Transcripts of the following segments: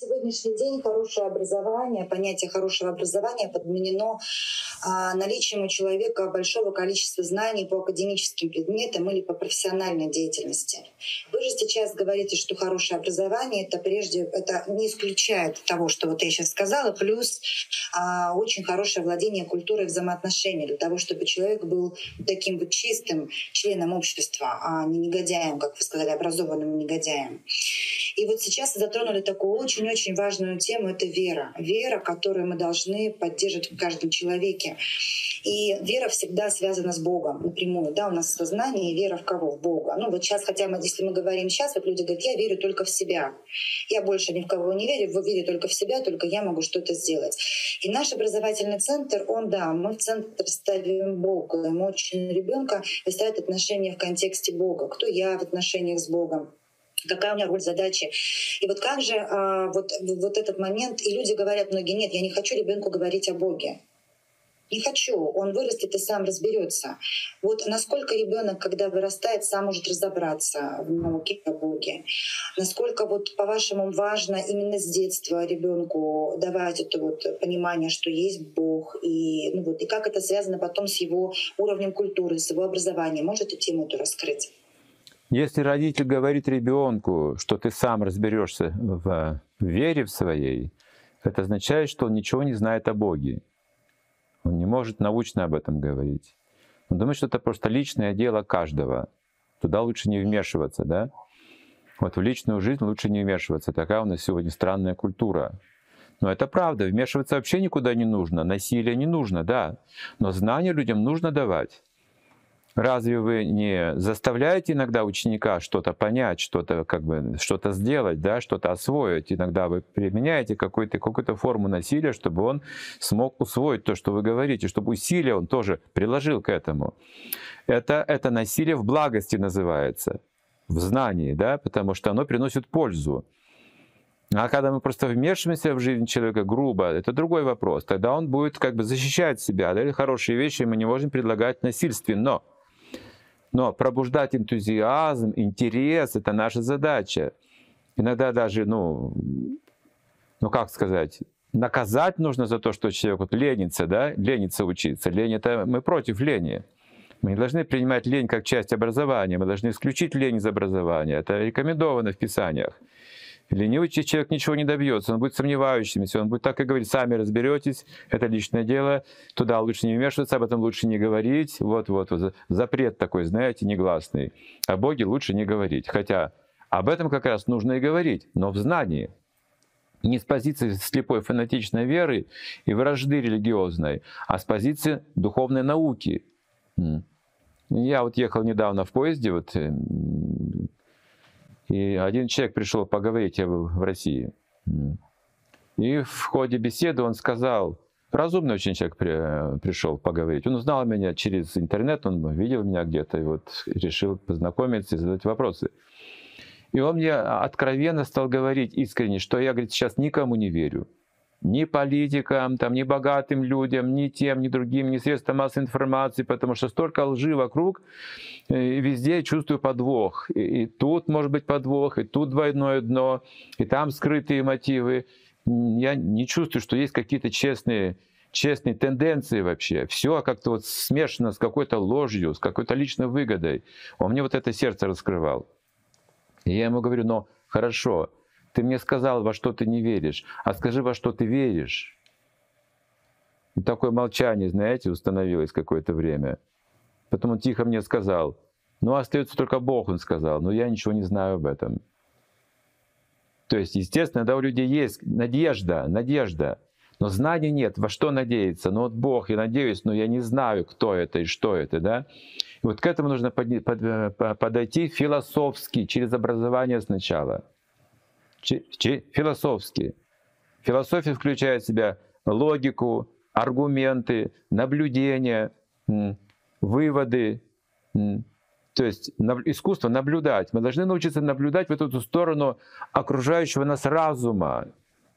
сегодняшний день хорошее образование, понятие хорошего образования подменено а, наличием у человека большого количества знаний по академическим предметам или по профессиональной деятельности. Вы же сейчас говорите, что хорошее образование это прежде это не исключает того, что вот я сейчас сказала, плюс а, очень хорошее владение культурой взаимоотношений для того, чтобы человек был таким вот чистым членом общества, а не негодяем, как вы сказали, образованным негодяем. И вот сейчас затронули такую очень-очень важную тему — это вера. Вера, которую мы должны поддерживать в каждом человеке. И вера всегда связана с Богом напрямую. Да, у нас сознание и вера в кого? В Бога. Ну вот сейчас, хотя мы, если мы говорим сейчас, вот люди говорят, я верю только в себя. Я больше ни в кого не верю, вы верю только в себя, только я могу что-то сделать. И наш образовательный центр, он, да, мы в центр ставим Бога. Мы очень ребенка ставит отношения в контексте Бога. Кто я в отношениях с Богом? Какая у меня роль, задачи. И вот как же а, вот, вот этот момент, и люди говорят многие, нет, я не хочу ребенку говорить о Боге. Не хочу, он вырастет и сам разберется. Вот насколько ребенок, когда вырастает, сам может разобраться в науке о Боге. Насколько вот по-вашему важно именно с детства ребенку давать это вот понимание, что есть Бог, и, ну вот, и как это связано потом с его уровнем культуры, с его образованием. Может эту тему эту раскрыть? Если родитель говорит ребенку, что ты сам разберешься в вере в своей, это означает, что он ничего не знает о Боге. Он не может научно об этом говорить. Он думает, что это просто личное дело каждого. Туда лучше не вмешиваться, да? Вот в личную жизнь лучше не вмешиваться. Такая у нас сегодня странная культура. Но это правда, вмешиваться вообще никуда не нужно, насилие не нужно, да. Но знания людям нужно давать. Разве вы не заставляете иногда ученика что-то понять, что-то как бы что-то сделать, да, что-то освоить? Иногда вы применяете какую-то какую форму насилия, чтобы он смог усвоить то, что вы говорите, чтобы усилие он тоже приложил к этому. Это, это насилие в благости называется, в знании, да, потому что оно приносит пользу. А когда мы просто вмешиваемся в жизнь человека грубо, это другой вопрос. Тогда он будет как бы защищать себя. Да? Хорошие вещи мы не можем предлагать насильственно. Но пробуждать энтузиазм, интерес — это наша задача. Иногда даже, ну, ну как сказать, наказать нужно за то, что человек вот ленится, да, ленится учиться. Лень — это мы против лени. Мы не должны принимать лень как часть образования, мы должны исключить лень из образования. Это рекомендовано в Писаниях. Ленивый человек ничего не добьется, он будет сомневающимся, он будет так и говорить, сами разберетесь, это личное дело, туда лучше не вмешиваться, об этом лучше не говорить. Вот-вот, вот, запрет такой, знаете, негласный. О Боге лучше не говорить. Хотя об этом как раз нужно и говорить, но в знании. Не с позиции слепой фанатичной веры и вражды религиозной, а с позиции духовной науки. Я вот ехал недавно в поезде, вот и один человек пришел поговорить, я был в России. И в ходе беседы он сказал, разумный очень человек при, пришел поговорить. Он узнал меня через интернет, он видел меня где-то и вот решил познакомиться и задать вопросы. И он мне откровенно стал говорить искренне, что я, говорит, сейчас никому не верю ни политикам, там, ни богатым людям, ни тем, ни другим, ни средствам массовой информации, потому что столько лжи вокруг, и везде чувствую подвох. И, и тут может быть подвох, и тут двойное дно, и там скрытые мотивы. Я не чувствую, что есть какие-то честные честные тенденции вообще. Все как-то вот смешано с какой-то ложью, с какой-то личной выгодой. Он мне вот это сердце раскрывал. И я ему говорю, ну хорошо, ты мне сказал, во что ты не веришь, а скажи, во что ты веришь. И такое молчание, знаете, установилось какое-то время. Потом он тихо мне сказал, ну остается только Бог, он сказал, но я ничего не знаю об этом. То есть, естественно, да, у людей есть надежда, надежда, но знания нет, во что надеяться. Ну вот Бог, я надеюсь, но я не знаю, кто это и что это, да. И вот к этому нужно подойти философски, через образование сначала философские. Философия включает в себя логику, аргументы, наблюдения, выводы. То есть искусство наблюдать. Мы должны научиться наблюдать в эту сторону окружающего нас разума.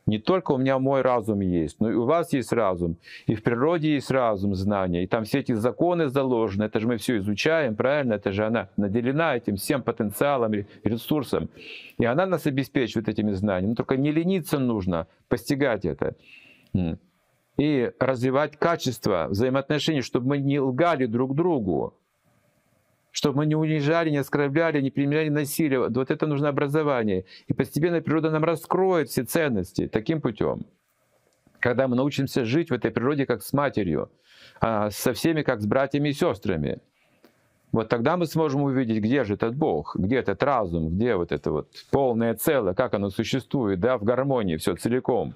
Не только у меня мой разум есть, но и у вас есть разум, и в природе есть разум, знания, и там все эти законы заложены, это же мы все изучаем, правильно? Это же она наделена этим всем потенциалом, ресурсом, и она нас обеспечивает этими знаниями. Но только не лениться нужно, постигать это. И развивать качество взаимоотношений, чтобы мы не лгали друг другу, чтобы мы не унижали, не оскорбляли, не применяли насилие. Вот это нужно образование. И постепенно природа нам раскроет все ценности таким путем. Когда мы научимся жить в этой природе как с матерью, а со всеми как с братьями и сестрами. Вот тогда мы сможем увидеть, где же этот Бог, где этот разум, где вот это вот полное целое, как оно существует, да, в гармонии все целиком.